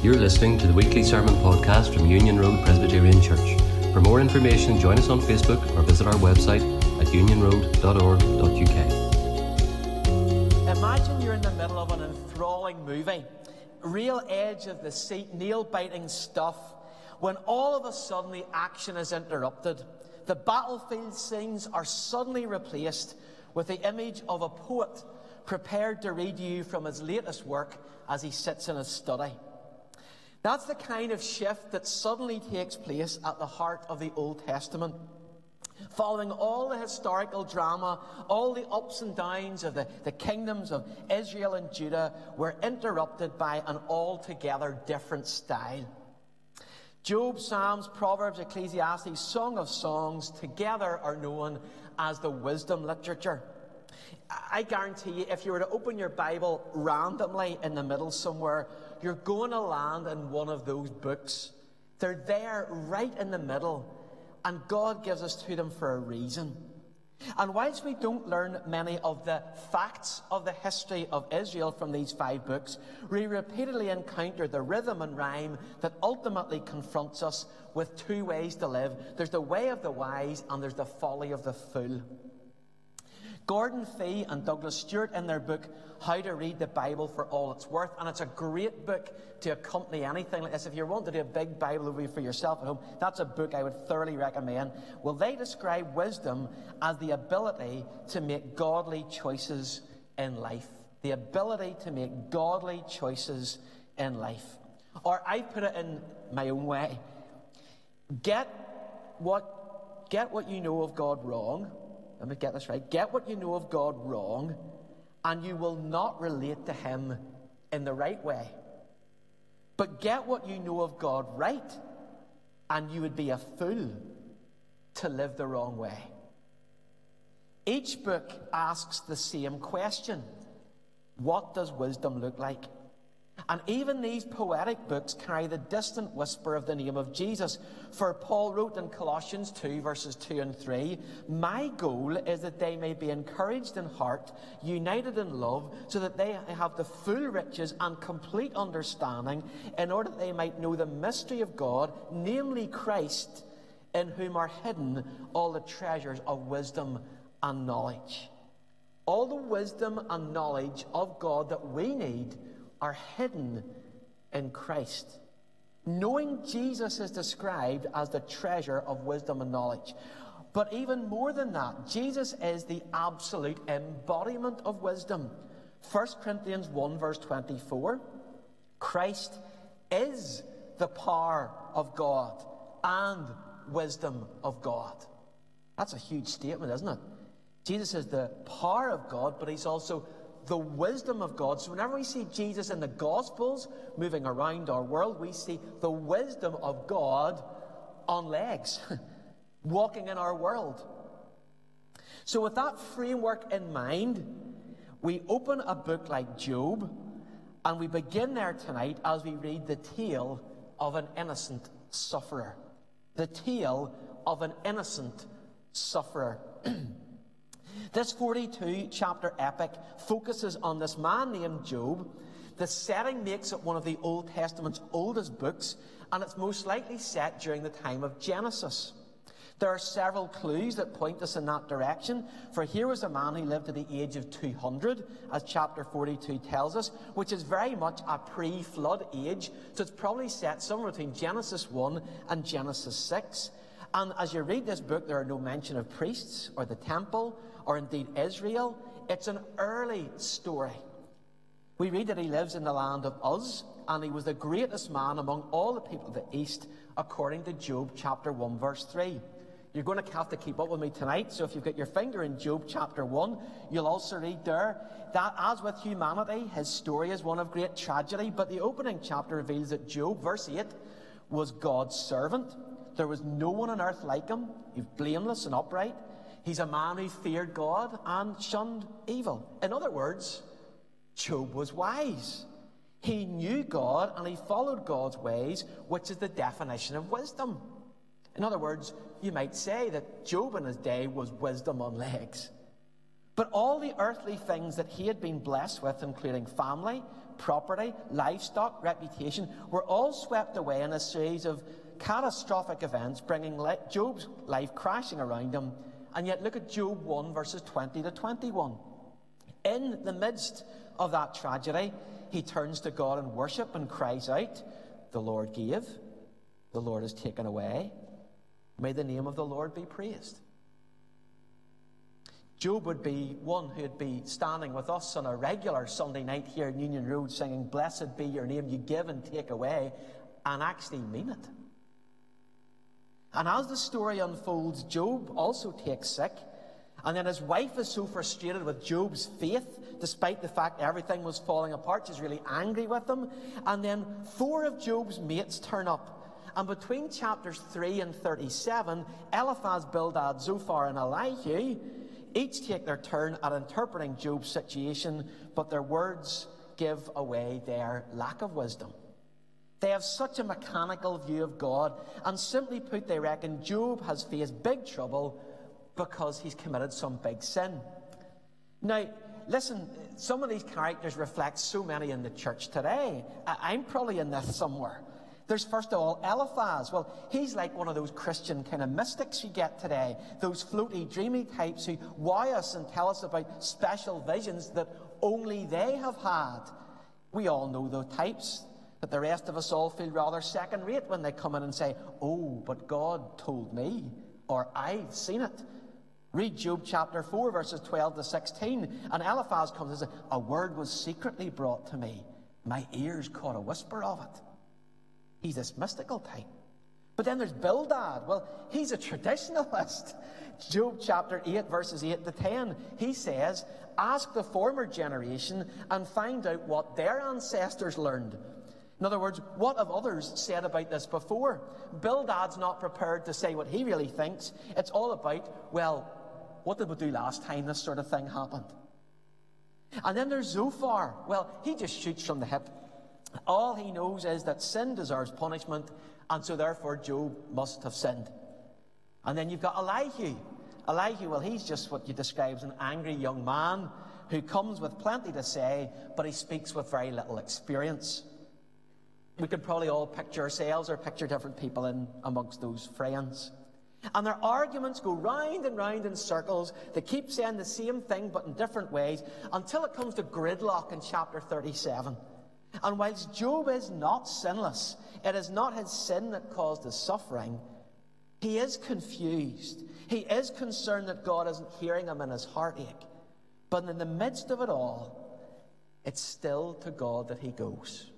You're listening to the weekly sermon podcast from Union Road Presbyterian Church. For more information, join us on Facebook or visit our website at unionroad.org.uk. Imagine you're in the middle of an enthralling movie, real edge of the seat, nail biting stuff, when all of a sudden the action is interrupted. The battlefield scenes are suddenly replaced with the image of a poet prepared to read you from his latest work as he sits in his study. That's the kind of shift that suddenly takes place at the heart of the Old Testament. Following all the historical drama, all the ups and downs of the, the kingdoms of Israel and Judah were interrupted by an altogether different style. Job, Psalms, Proverbs, Ecclesiastes, Song of Songs together are known as the wisdom literature. I guarantee you, if you were to open your Bible randomly in the middle somewhere, you're going to land in one of those books. They're there right in the middle, and God gives us to them for a reason. And whilst we don't learn many of the facts of the history of Israel from these five books, we repeatedly encounter the rhythm and rhyme that ultimately confronts us with two ways to live there's the way of the wise, and there's the folly of the fool. Gordon Fee and Douglas Stuart in their book, How to Read the Bible for All It's Worth, and it's a great book to accompany anything like this. If you want to do a big Bible review for yourself at home, that's a book I would thoroughly recommend. Well, they describe wisdom as the ability to make godly choices in life. The ability to make godly choices in life. Or I put it in my own way. Get what, get what you know of God wrong let me get this right. Get what you know of God wrong, and you will not relate to Him in the right way. But get what you know of God right, and you would be a fool to live the wrong way. Each book asks the same question What does wisdom look like? And even these poetic books carry the distant whisper of the name of Jesus. For Paul wrote in Colossians 2, verses 2 and 3 My goal is that they may be encouraged in heart, united in love, so that they have the full riches and complete understanding, in order that they might know the mystery of God, namely Christ, in whom are hidden all the treasures of wisdom and knowledge. All the wisdom and knowledge of God that we need are hidden in Christ. Knowing Jesus is described as the treasure of wisdom and knowledge. But even more than that, Jesus is the absolute embodiment of wisdom. 1 Corinthians 1, verse 24 Christ is the power of God and wisdom of God. That's a huge statement, isn't it? Jesus is the power of God, but he's also the wisdom of God. So whenever we see Jesus in the Gospels moving around our world, we see the wisdom of God on legs, walking in our world. So, with that framework in mind, we open a book like Job, and we begin there tonight as we read the tale of an innocent sufferer. The tale of an innocent sufferer. This 42 chapter epic focuses on this man named Job. The setting makes it one of the Old Testament's oldest books, and it's most likely set during the time of Genesis. There are several clues that point us in that direction, for here was a man who lived to the age of 200, as chapter 42 tells us, which is very much a pre flood age, so it's probably set somewhere between Genesis 1 and Genesis 6. And as you read this book, there are no mention of priests or the temple or indeed Israel. It's an early story. We read that he lives in the land of Uz, and he was the greatest man among all the people of the East, according to Job chapter 1, verse 3. You're going to have to keep up with me tonight, so if you've got your finger in Job chapter 1, you'll also read there that, as with humanity, his story is one of great tragedy, but the opening chapter reveals that Job, verse 8, was God's servant. There was no one on earth like him. He's blameless and upright. He's a man who feared God and shunned evil. In other words, Job was wise. He knew God and he followed God's ways, which is the definition of wisdom. In other words, you might say that Job in his day was wisdom on legs. But all the earthly things that he had been blessed with, including family, property, livestock, reputation were all swept away in a series of catastrophic events, bringing Job's life crashing around him. And yet, look at Job 1, verses 20 to 21. In the midst of that tragedy, he turns to God in worship and cries out, The Lord gave, the Lord has taken away. May the name of the Lord be praised. Job would be one who'd be standing with us on a regular Sunday night here in Union Road singing, Blessed be your name, you give and take away, and actually mean it. And as the story unfolds, Job also takes sick. And then his wife is so frustrated with Job's faith, despite the fact everything was falling apart. She's really angry with him. And then four of Job's mates turn up. And between chapters 3 and 37, Eliphaz, Bildad, Zophar, and Elihu each take their turn at interpreting Job's situation, but their words give away their lack of wisdom. They have such a mechanical view of God, and simply put, they reckon Job has faced big trouble because he's committed some big sin. Now, listen, some of these characters reflect so many in the church today. I'm probably in this somewhere. There's first of all Eliphaz. Well, he's like one of those Christian kind of mystics you get today, those floaty, dreamy types who wow us and tell us about special visions that only they have had. We all know those types, but the rest of us all feel rather second rate when they come in and say, Oh, but God told me, or I've seen it. Read Job chapter 4, verses 12 to 16, and Eliphaz comes and says, A word was secretly brought to me. My ears caught a whisper of it. He's this mystical type. But then there's Bildad. Well, he's a traditionalist. Job chapter 8, verses 8 to 10, he says, Ask the former generation and find out what their ancestors learned. In other words, what have others said about this before? Bildad's not prepared to say what he really thinks. It's all about, well, what did we do last time this sort of thing happened? And then there's Zophar. Well, he just shoots from the hip. All he knows is that sin deserves punishment, and so therefore Job must have sinned. And then you've got Elihu. Elihu, well, he's just what you describe as an angry young man who comes with plenty to say, but he speaks with very little experience. We could probably all picture ourselves or picture different people in amongst those friends. And their arguments go round and round in circles. They keep saying the same thing but in different ways until it comes to gridlock in chapter 37. And whilst Job is not sinless, it is not his sin that caused his suffering. He is confused. He is concerned that God isn't hearing him in his heartache. But in the midst of it all, it's still to God that he goes.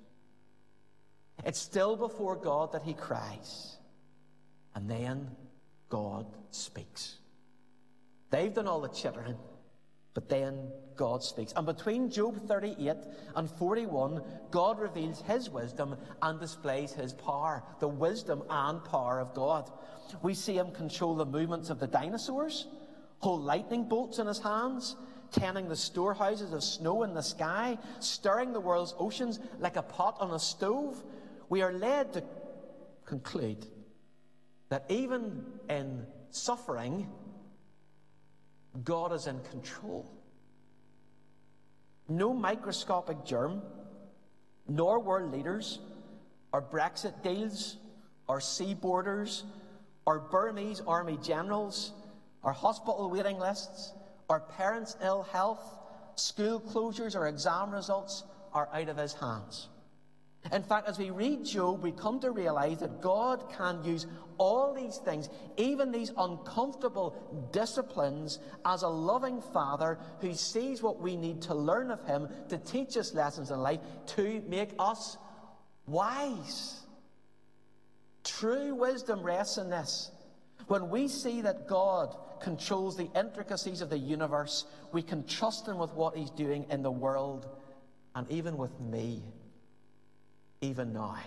It's still before God that he cries. And then God speaks. They've done all the chittering. But then God speaks. And between Job 38 and 41, God reveals his wisdom and displays his power, the wisdom and power of God. We see him control the movements of the dinosaurs, hold lightning bolts in his hands, tending the storehouses of snow in the sky, stirring the world's oceans like a pot on a stove. We are led to conclude that even in suffering, God is in control. No microscopic germ, nor world leaders, or Brexit deals, or sea borders, or Burmese army generals, or hospital waiting lists, or parents' ill health, school closures, or exam results are out of his hands. In fact, as we read Job, we come to realize that God can use all these things, even these uncomfortable disciplines, as a loving Father who sees what we need to learn of Him to teach us lessons in life to make us wise. True wisdom rests in this. When we see that God controls the intricacies of the universe, we can trust Him with what He's doing in the world and even with me even now.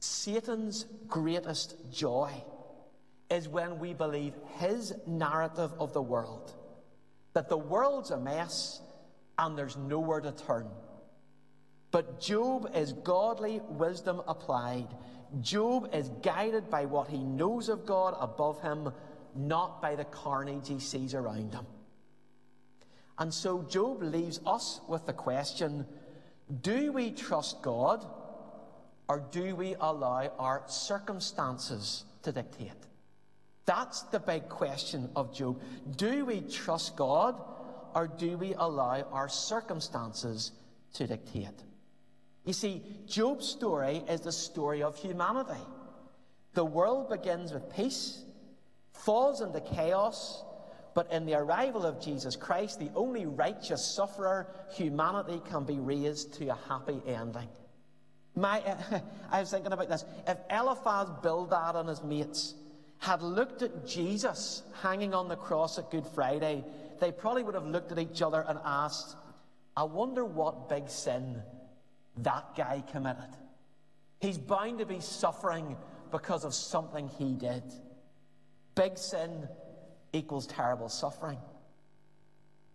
Satan's greatest joy is when we believe his narrative of the world that the world's a mess and there's nowhere to turn. But Job is godly wisdom applied. Job is guided by what he knows of God above him, not by the carnage he sees around him. And so Job leaves us with the question do we trust God or do we allow our circumstances to dictate? That's the big question of Job. Do we trust God or do we allow our circumstances to dictate? You see, Job's story is the story of humanity. The world begins with peace, falls into chaos, but in the arrival of Jesus Christ, the only righteous sufferer, humanity can be raised to a happy ending. My, uh, I was thinking about this. If Eliphaz Bildad and his mates had looked at Jesus hanging on the cross at Good Friday, they probably would have looked at each other and asked, I wonder what big sin that guy committed. He's bound to be suffering because of something he did. Big sin equals terrible suffering.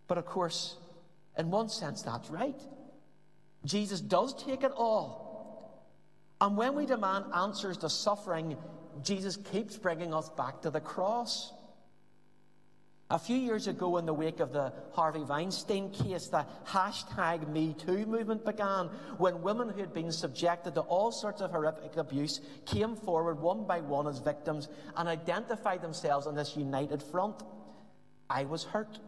But of course, in one sense, that's right. Jesus does take it all. And when we demand answers to suffering, Jesus keeps bringing us back to the cross. A few years ago, in the wake of the Harvey Weinstein case, the hashtag MeToo movement began when women who had been subjected to all sorts of horrific abuse came forward one by one as victims and identified themselves on this united front. I was hurt.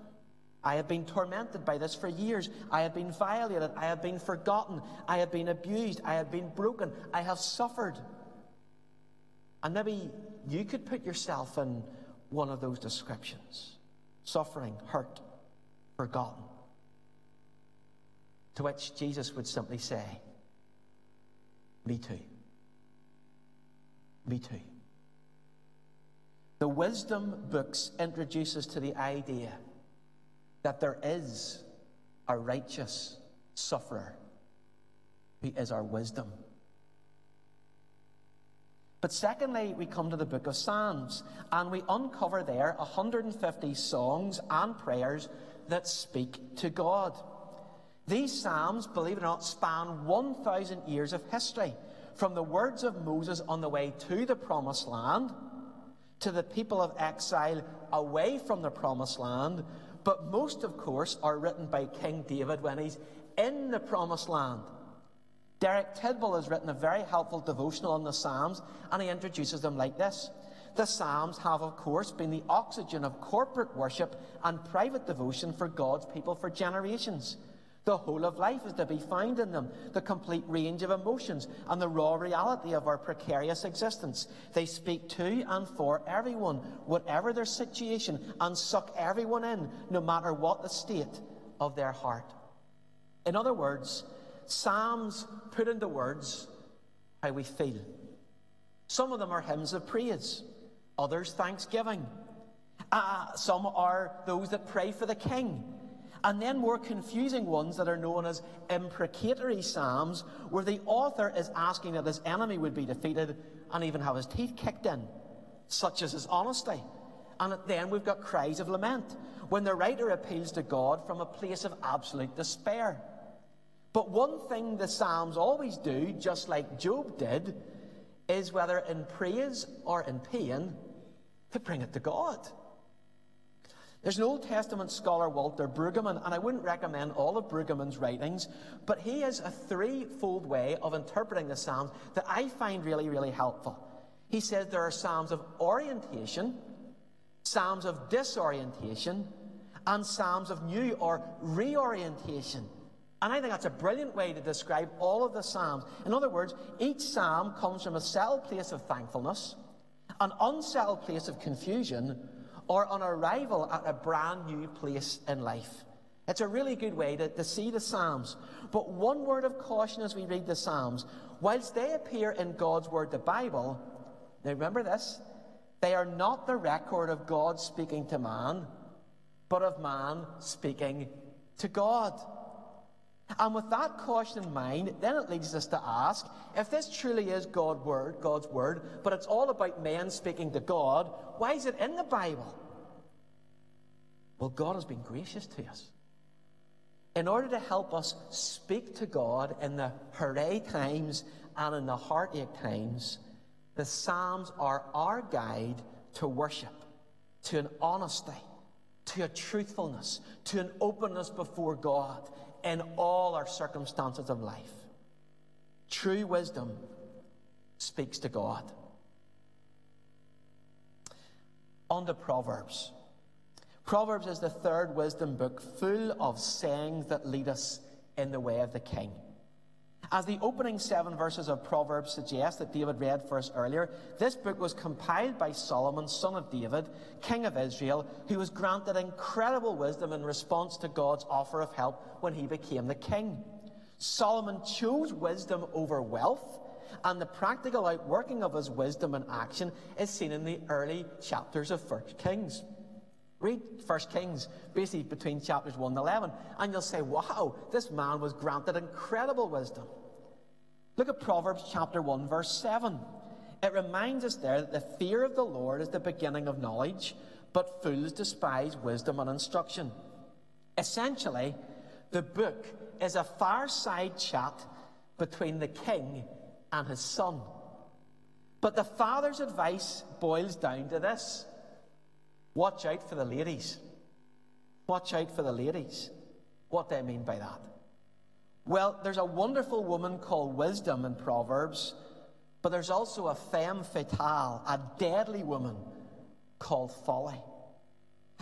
I have been tormented by this for years. I have been violated. I have been forgotten. I have been abused. I have been broken. I have suffered. And maybe you could put yourself in one of those descriptions suffering, hurt, forgotten. To which Jesus would simply say, Me too. Me too. The wisdom books introduce us to the idea that there is a righteous sufferer who is our wisdom. But secondly, we come to the book of Psalms and we uncover there 150 songs and prayers that speak to God. These Psalms, believe it or not, span 1,000 years of history from the words of Moses on the way to the Promised Land to the people of exile away from the Promised Land. But most, of course, are written by King David when he's in the Promised Land. Derek Tidball has written a very helpful devotional on the Psalms, and he introduces them like this. The Psalms have, of course, been the oxygen of corporate worship and private devotion for God's people for generations. The whole of life is to be found in them, the complete range of emotions and the raw reality of our precarious existence. They speak to and for everyone, whatever their situation, and suck everyone in, no matter what the state of their heart. In other words, Psalms put into words how we feel. Some of them are hymns of praise, others thanksgiving. Uh, some are those that pray for the king. And then more confusing ones that are known as imprecatory psalms, where the author is asking that his enemy would be defeated and even have his teeth kicked in, such as his honesty. And then we've got cries of lament, when the writer appeals to God from a place of absolute despair. But one thing the Psalms always do, just like Job did, is whether in praise or in pain, to bring it to God. There's an Old Testament scholar, Walter Brueggemann, and I wouldn't recommend all of Brueggemann's writings, but he has a threefold way of interpreting the Psalms that I find really, really helpful. He says there are Psalms of orientation, Psalms of disorientation, and Psalms of new or reorientation. And I think that's a brilliant way to describe all of the Psalms. In other words, each Psalm comes from a settled place of thankfulness, an unsettled place of confusion, or an arrival at a brand new place in life. It's a really good way to, to see the Psalms. But one word of caution as we read the Psalms whilst they appear in God's Word, the Bible, now remember this, they are not the record of God speaking to man, but of man speaking to God. And with that caution in mind, then it leads us to ask if this truly is God word, God's word, but it's all about men speaking to God, why is it in the Bible? Well, God has been gracious to us. In order to help us speak to God in the hooray times and in the heartache times, the Psalms are our guide to worship, to an honesty, to a truthfulness, to an openness before God in all our circumstances of life. True wisdom speaks to God. On to Proverbs. Proverbs is the third wisdom book full of sayings that lead us in the way of the king. As the opening seven verses of Proverbs suggest that David read for us earlier, this book was compiled by Solomon, son of David, king of Israel, who was granted incredible wisdom in response to God's offer of help when he became the king. Solomon chose wisdom over wealth, and the practical outworking of his wisdom and action is seen in the early chapters of 1 Kings. Read 1 Kings, basically between chapters 1 and 11, and you'll say, wow, this man was granted incredible wisdom. Look at Proverbs chapter 1, verse 7. It reminds us there that the fear of the Lord is the beginning of knowledge, but fools despise wisdom and instruction. Essentially, the book is a fireside chat between the king and his son. But the father's advice boils down to this Watch out for the ladies. Watch out for the ladies. What do I mean by that? Well, there's a wonderful woman called Wisdom in Proverbs, but there's also a femme fatale, a deadly woman called Folly.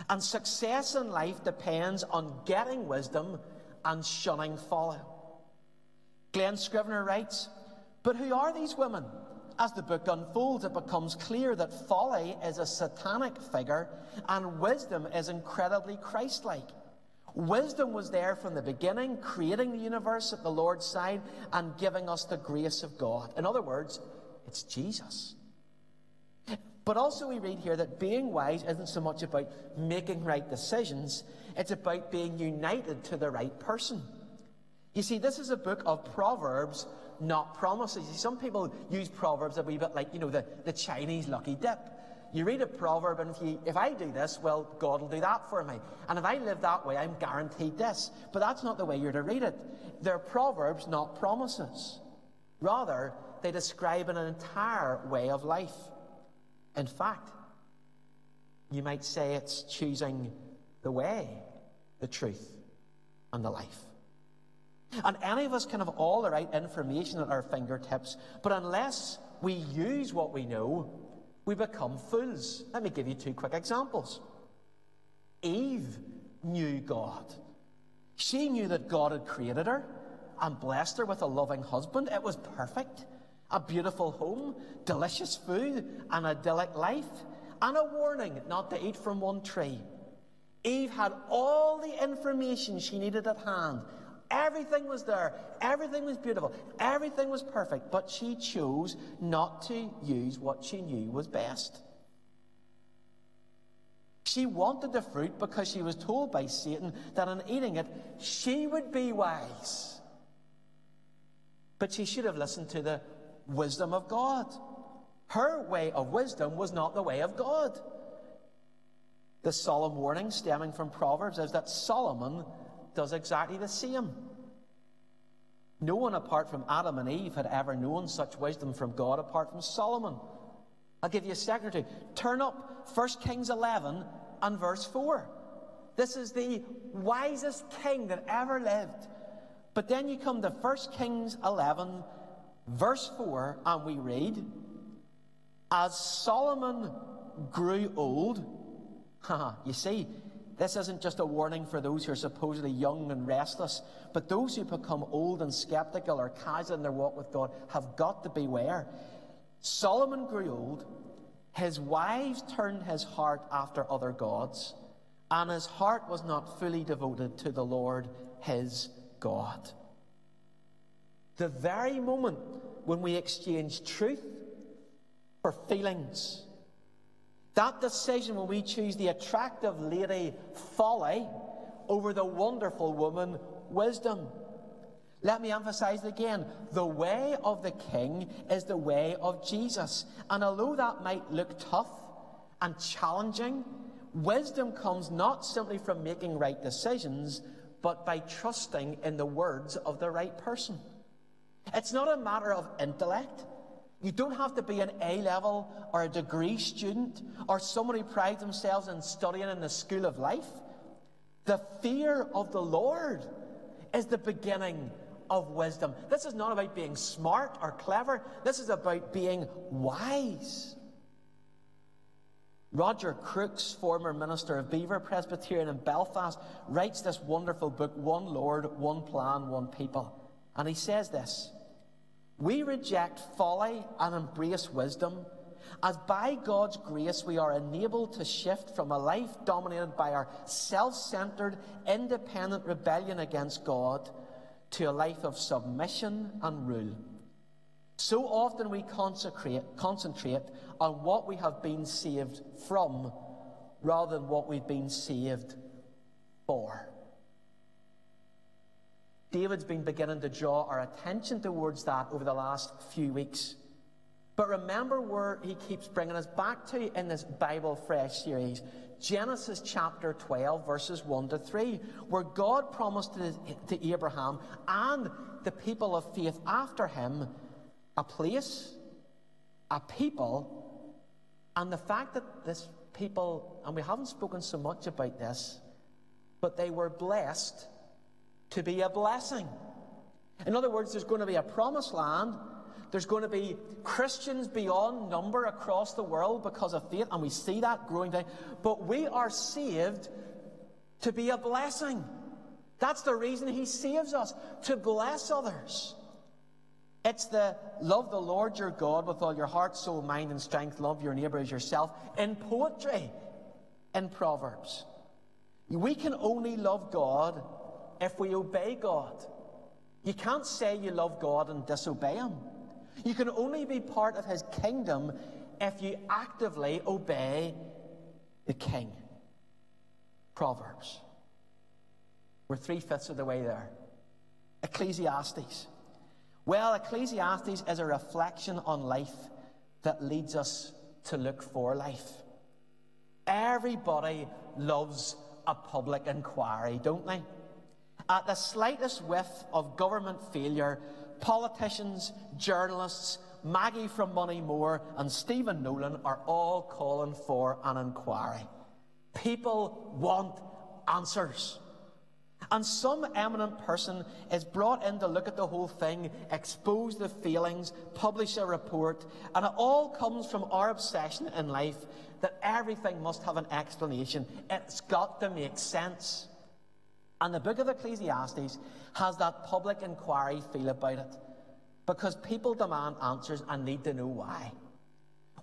And success in life depends on getting wisdom and shunning folly. Glen Scrivener writes, But who are these women? As the book unfolds, it becomes clear that folly is a satanic figure and wisdom is incredibly Christ like. Wisdom was there from the beginning, creating the universe at the Lord's side and giving us the grace of God. In other words, it's Jesus. But also, we read here that being wise isn't so much about making right decisions, it's about being united to the right person. You see, this is a book of Proverbs not promises. Some people use proverbs a wee bit like, you know, the, the Chinese lucky dip. You read a proverb, and if, you, if I do this, well, God will do that for me. And if I live that way, I'm guaranteed this. But that's not the way you're to read it. They're proverbs, not promises. Rather, they describe an entire way of life. In fact, you might say it's choosing the way, the truth, and the life. And any of us can have all the right information at our fingertips, but unless we use what we know, we become fools. Let me give you two quick examples. Eve knew God. She knew that God had created her and blessed her with a loving husband. It was perfect. A beautiful home, delicious food, an idyllic life, and a warning not to eat from one tree. Eve had all the information she needed at hand Everything was there. Everything was beautiful. Everything was perfect. But she chose not to use what she knew was best. She wanted the fruit because she was told by Satan that in eating it, she would be wise. But she should have listened to the wisdom of God. Her way of wisdom was not the way of God. The solemn warning stemming from Proverbs is that Solomon does exactly the same. No one apart from Adam and Eve had ever known such wisdom from God apart from Solomon. I'll give you a two. Turn up 1 Kings 11 and verse 4. This is the wisest king that ever lived. But then you come to 1 Kings 11, verse 4, and we read, As Solomon grew old, you see, this isn't just a warning for those who are supposedly young and restless, but those who become old and skeptical or casual in their walk with God have got to beware. Solomon grew old, his wives turned his heart after other gods, and his heart was not fully devoted to the Lord his God. The very moment when we exchange truth for feelings, that decision when we choose the attractive lady folly over the wonderful woman wisdom. Let me emphasize it again. The way of the king is the way of Jesus. And although that might look tough and challenging, wisdom comes not simply from making right decisions, but by trusting in the words of the right person. It's not a matter of intellect. You don't have to be an A level or a degree student or someone who prides themselves in studying in the school of life. The fear of the Lord is the beginning of wisdom. This is not about being smart or clever, this is about being wise. Roger Crooks, former minister of Belvoir Presbyterian in Belfast, writes this wonderful book, One Lord, One Plan, One People. And he says this We reject folly and embrace wisdom, as by God's grace we are enabled to shift from a life dominated by our self centered, independent rebellion against God to a life of submission and rule. So often we concentrate, concentrate on what we have been saved from rather than what we've been saved for. David's been beginning to draw our attention towards that over the last few weeks. But remember where he keeps bringing us back to in this Bible Fresh series Genesis chapter 12, verses 1 to 3, where God promised to, to Abraham and the people of faith after him a place, a people, and the fact that this people, and we haven't spoken so much about this, but they were blessed to be a blessing. In other words, there's going to be a promised land. There's going to be Christians beyond number across the world because of faith, and we see that growing down. But we are saved to be a blessing. That's the reason He saves us, to bless others. It's the love the Lord your God with all your heart, soul, mind, and strength. Love your neighbour as yourself. In poetry, in Proverbs. We can only love God if we obey God. You can't say you love God and disobey Him. You can only be part of His kingdom if you actively obey the King. Proverbs. We're three fifths of the way there. Ecclesiastes. Well, Ecclesiastes is a reflection on life that leads us to look for life. Everybody loves a public inquiry, don't they? At the slightest whiff of government failure, politicians, journalists, Maggie from Moneymore, and Stephen Nolan are all calling for an inquiry. People want answers. And some eminent person is brought in to look at the whole thing, expose the feelings, publish a report, and it all comes from our obsession in life that everything must have an explanation. It's got to make sense. And the book of Ecclesiastes has that public inquiry feel about it because people demand answers and need to know why.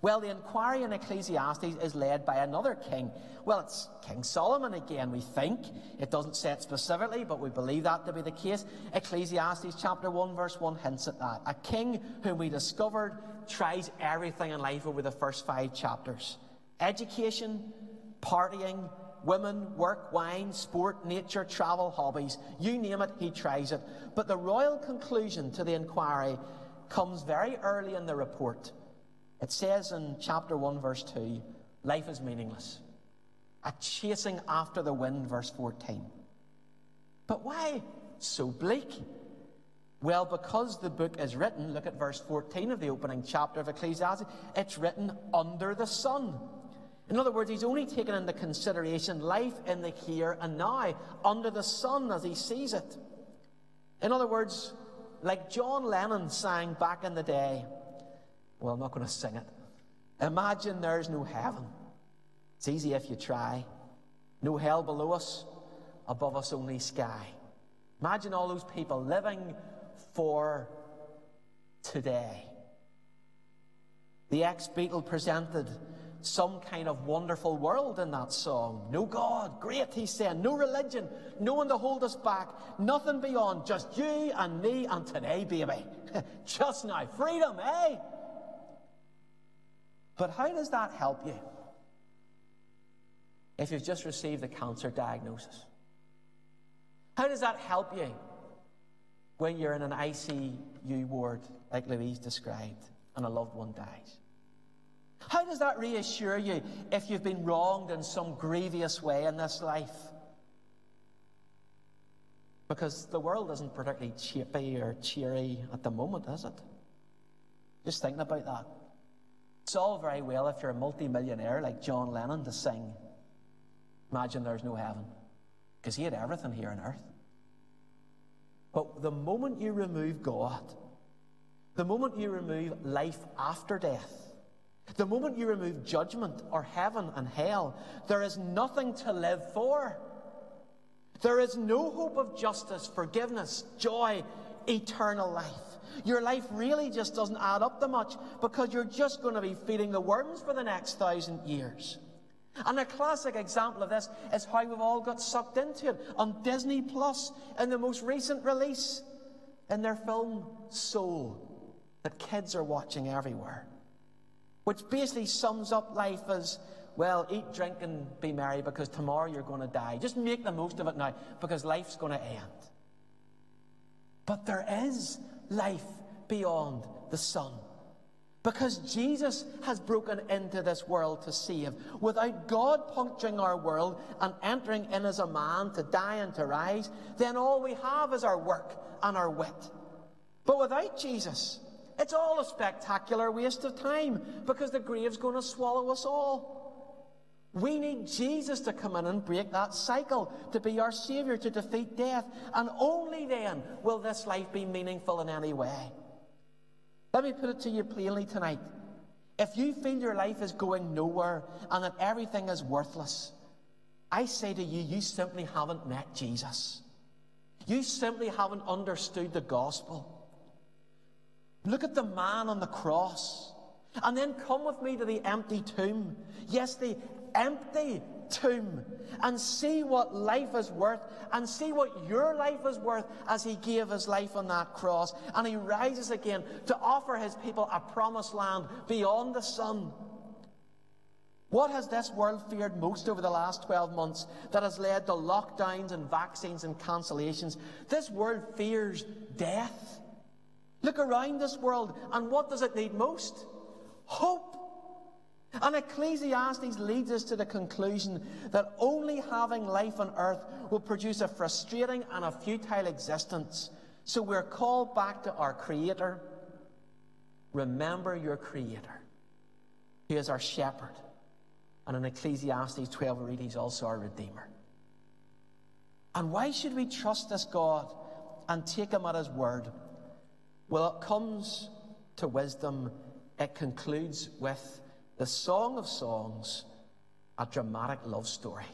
Well, the inquiry in Ecclesiastes is led by another king. Well, it's King Solomon again, we think. It doesn't say it specifically, but we believe that to be the case. Ecclesiastes chapter 1, verse 1 hints at that. A king whom we discovered tries everything in life over the first five chapters education, partying, women, work, wine, sport, nature, travel, hobbies. You name it, he tries it. But the royal conclusion to the inquiry comes very early in the report. It says in chapter 1, verse 2, life is meaningless. A chasing after the wind, verse 14. But why so bleak? Well, because the book is written, look at verse 14 of the opening chapter of Ecclesiastes, it's written under the sun. In other words, he's only taken into consideration life in the here and now, under the sun as he sees it. In other words, like John Lennon sang back in the day, well, I'm not going to sing it. Imagine there's no heaven. It's easy if you try. No hell below us, above us only sky. Imagine all those people living for today. The ex Beatle presented some kind of wonderful world in that song. No God, great, he's saying. No religion, no one to hold us back. Nothing beyond, just you and me and today, baby. just now. Freedom, eh? But how does that help you if you've just received a cancer diagnosis? How does that help you when you're in an ICU ward like Louise described and a loved one dies? How does that reassure you if you've been wronged in some grievous way in this life? Because the world isn't particularly chippy or cheery at the moment, is it? Just thinking about that. It's all very well if you're a multi-millionaire like John Lennon to sing, Imagine there's no heaven, because he had everything here on earth. But the moment you remove God, the moment you remove life after death, the moment you remove judgment or heaven and hell, there is nothing to live for. There is no hope of justice, forgiveness, joy, eternal life. Your life really just doesn't add up to much because you're just going to be feeding the worms for the next thousand years. And a classic example of this is how we've all got sucked into it on Disney Plus in the most recent release in their film Soul that kids are watching everywhere which basically sums up life as well, eat, drink, and be merry because tomorrow you're going to die. Just make the most of it now because life's going to end. But there is life beyond the sun. Because Jesus has broken into this world to save. Without God puncturing our world and entering in as a man to die and to rise, then all we have is our work and our wit. But without Jesus, it's all a spectacular waste of time because the grave's going to swallow us all. We need Jesus to come in and break that cycle, to be our Savior, to defeat death. And only then will this life be meaningful in any way. Let me put it to you plainly tonight. If you feel your life is going nowhere and that everything is worthless, I say to you, you simply haven't met Jesus. You simply haven't understood the gospel. Look at the man on the cross. And then come with me to the empty tomb. Yes, the empty tomb. And see what life is worth. And see what your life is worth as he gave his life on that cross. And he rises again to offer his people a promised land beyond the sun. What has this world feared most over the last 12 months that has led to lockdowns and vaccines and cancellations? This world fears death. Look around this world, and what does it need most? Hope. And Ecclesiastes leads us to the conclusion that only having life on earth will produce a frustrating and a futile existence. So we're called back to our Creator. Remember your Creator. He is our shepherd. And in Ecclesiastes 12, we read he's also our Redeemer. And why should we trust this God and take him at his word? Well, it comes to wisdom, it concludes with the Song of Songs, a dramatic love story.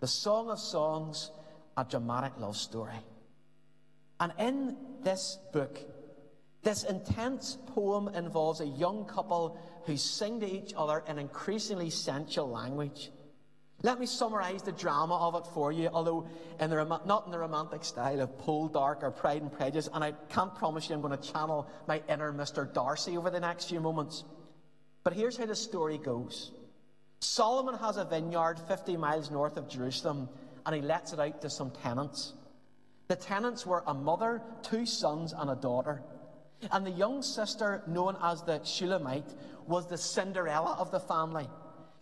The Song of Songs, a dramatic love story. And in this book, this intense poem involves a young couple who sing to each other in increasingly sensual language. Let me summarize the drama of it for you, although in the, not in the romantic style of Poldark or Pride and Prejudice, and I can't promise you I'm going to channel my inner Mr. Darcy over the next few moments. But here's how the story goes Solomon has a vineyard 50 miles north of Jerusalem, and he lets it out to some tenants. The tenants were a mother, two sons, and a daughter. And the young sister, known as the Shulamite, was the Cinderella of the family.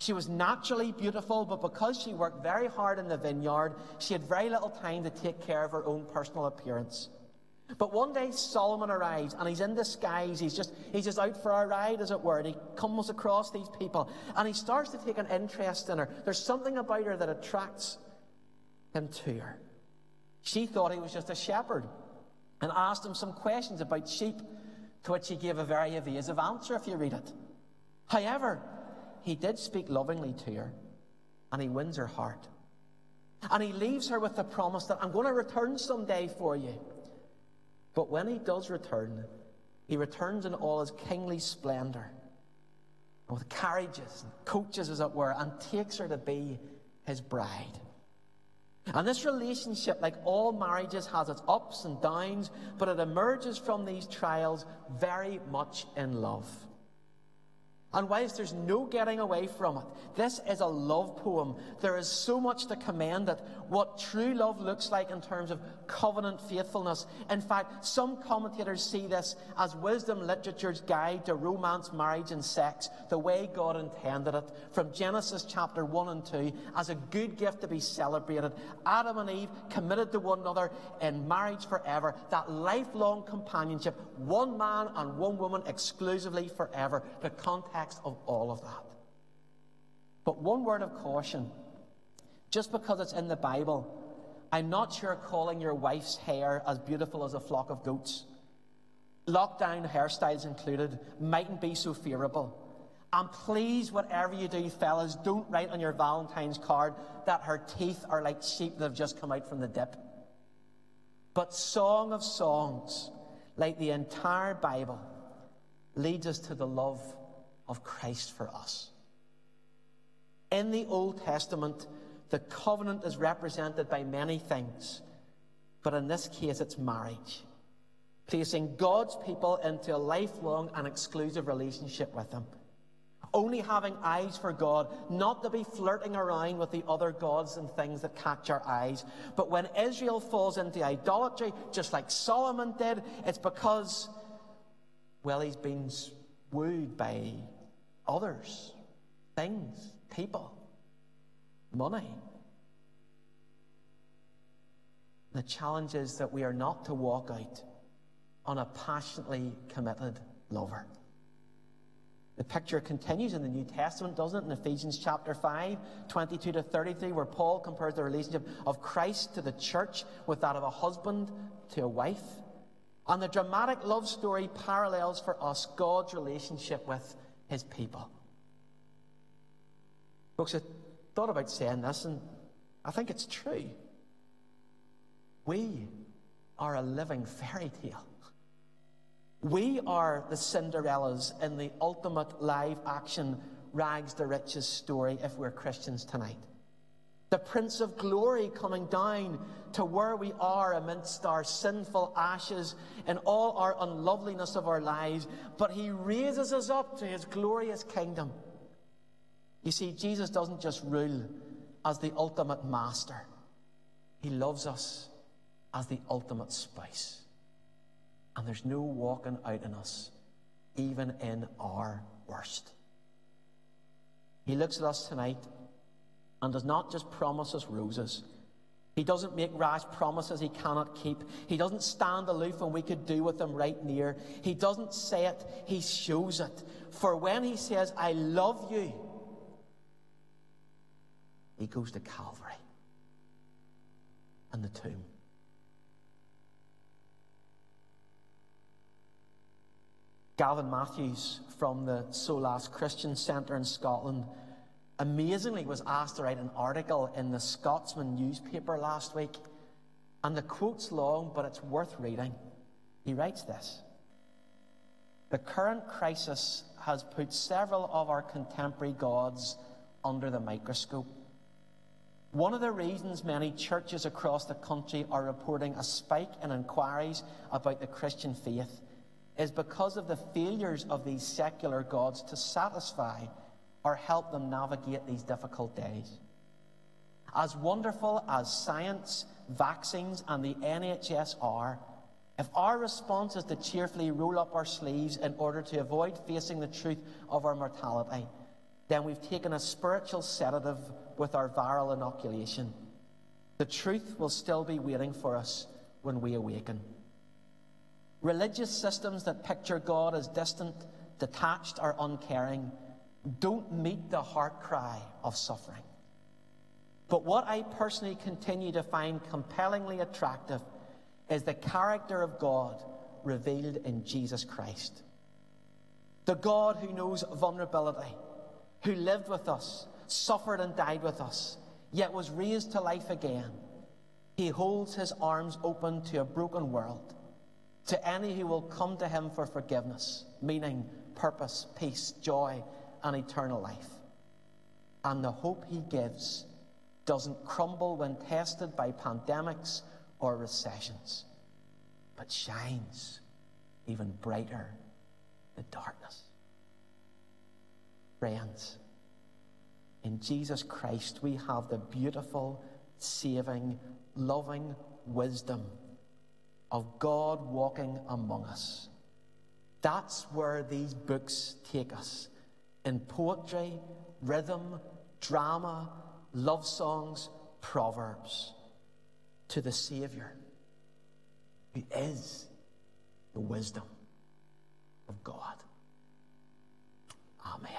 She was naturally beautiful, but because she worked very hard in the vineyard, she had very little time to take care of her own personal appearance. But one day Solomon arrives and he's in disguise. He's just, he's just out for a ride, as it were. And he comes across these people and he starts to take an interest in her. There's something about her that attracts him to her. She thought he was just a shepherd and asked him some questions about sheep, to which he gave a very evasive answer if you read it. However, he did speak lovingly to her, and he wins her heart. And he leaves her with the promise that I'm going to return someday for you. But when he does return, he returns in all his kingly splendor, with carriages and coaches, as it were, and takes her to be his bride. And this relationship, like all marriages, has its ups and downs, but it emerges from these trials very much in love. And whilst there's no getting away from it, this is a love poem. There is so much to commend it, what true love looks like in terms of covenant faithfulness. In fact, some commentators see this as wisdom literature's guide to romance, marriage, and sex, the way God intended it, from Genesis chapter 1 and 2, as a good gift to be celebrated. Adam and Eve committed to one another in marriage forever, that lifelong companionship, one man and one woman exclusively forever. The context of all of that. But one word of caution just because it's in the Bible, I'm not sure calling your wife's hair as beautiful as a flock of goats, lockdown hairstyles included, mightn't be so favourable. And please, whatever you do, fellas, don't write on your Valentine's card that her teeth are like sheep that have just come out from the dip. But Song of Songs, like the entire Bible, leads us to the love of Christ for us. In the Old Testament, the covenant is represented by many things, but in this case, it's marriage, placing God's people into a lifelong and exclusive relationship with Him. Only having eyes for God, not to be flirting around with the other gods and things that catch our eyes. But when Israel falls into idolatry, just like Solomon did, it's because, well, he's been wooed by others, things, people, money. The challenge is that we are not to walk out on a passionately committed lover. The picture continues in the New Testament, doesn't it? In Ephesians chapter 5, 22 to 33, where Paul compares the relationship of Christ to the church with that of a husband to a wife. And the dramatic love story parallels for us God's relationship with his people. Folks, thought about saying this, and I think it's true. We are a living fairy tale. We are the Cinderellas in the ultimate live action rags to riches story if we're Christians tonight. The Prince of Glory coming down to where we are amidst our sinful ashes and all our unloveliness of our lives, but He raises us up to His glorious kingdom. You see, Jesus doesn't just rule as the ultimate master, He loves us as the ultimate spouse. And there's no walking out in us, even in our worst. He looks at us tonight and does not just promise us roses. He doesn't make rash promises he cannot keep. He doesn't stand aloof and we could do with him right near. He doesn't say it, he shows it. For when he says, I love you, he goes to Calvary and the tomb. Gavin Matthews from the Solas Christian Centre in Scotland amazingly was asked to write an article in the Scotsman newspaper last week. And the quote's long, but it's worth reading. He writes this The current crisis has put several of our contemporary gods under the microscope. One of the reasons many churches across the country are reporting a spike in inquiries about the Christian faith is because of the failures of these secular gods to satisfy or help them navigate these difficult days. As wonderful as science, vaccines, and the NHS are, if our response is to cheerfully roll up our sleeves in order to avoid facing the truth of our mortality, then we've taken a spiritual sedative with our viral inoculation. The truth will still be waiting for us when we awaken. Religious systems that picture God as distant, detached, or uncaring don't meet the heart cry of suffering. But what I personally continue to find compellingly attractive is the character of God revealed in Jesus Christ. The God who knows vulnerability, who lived with us, suffered and died with us, yet was raised to life again. He holds his arms open to a broken world, to any who will come to him for forgiveness, meaning, purpose, peace, joy, and eternal life. And the hope he gives doesn't crumble when tested by pandemics or recessions, but shines even brighter in darkness. Friends, in Jesus Christ, we have the beautiful, saving, loving wisdom of God walking among us. That's where these books take us in poetry, rhythm, drama, love songs, proverbs to the Savior who is the wisdom of God. Amen.